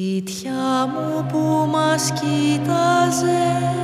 Σπίτια μου που μας κοίταζες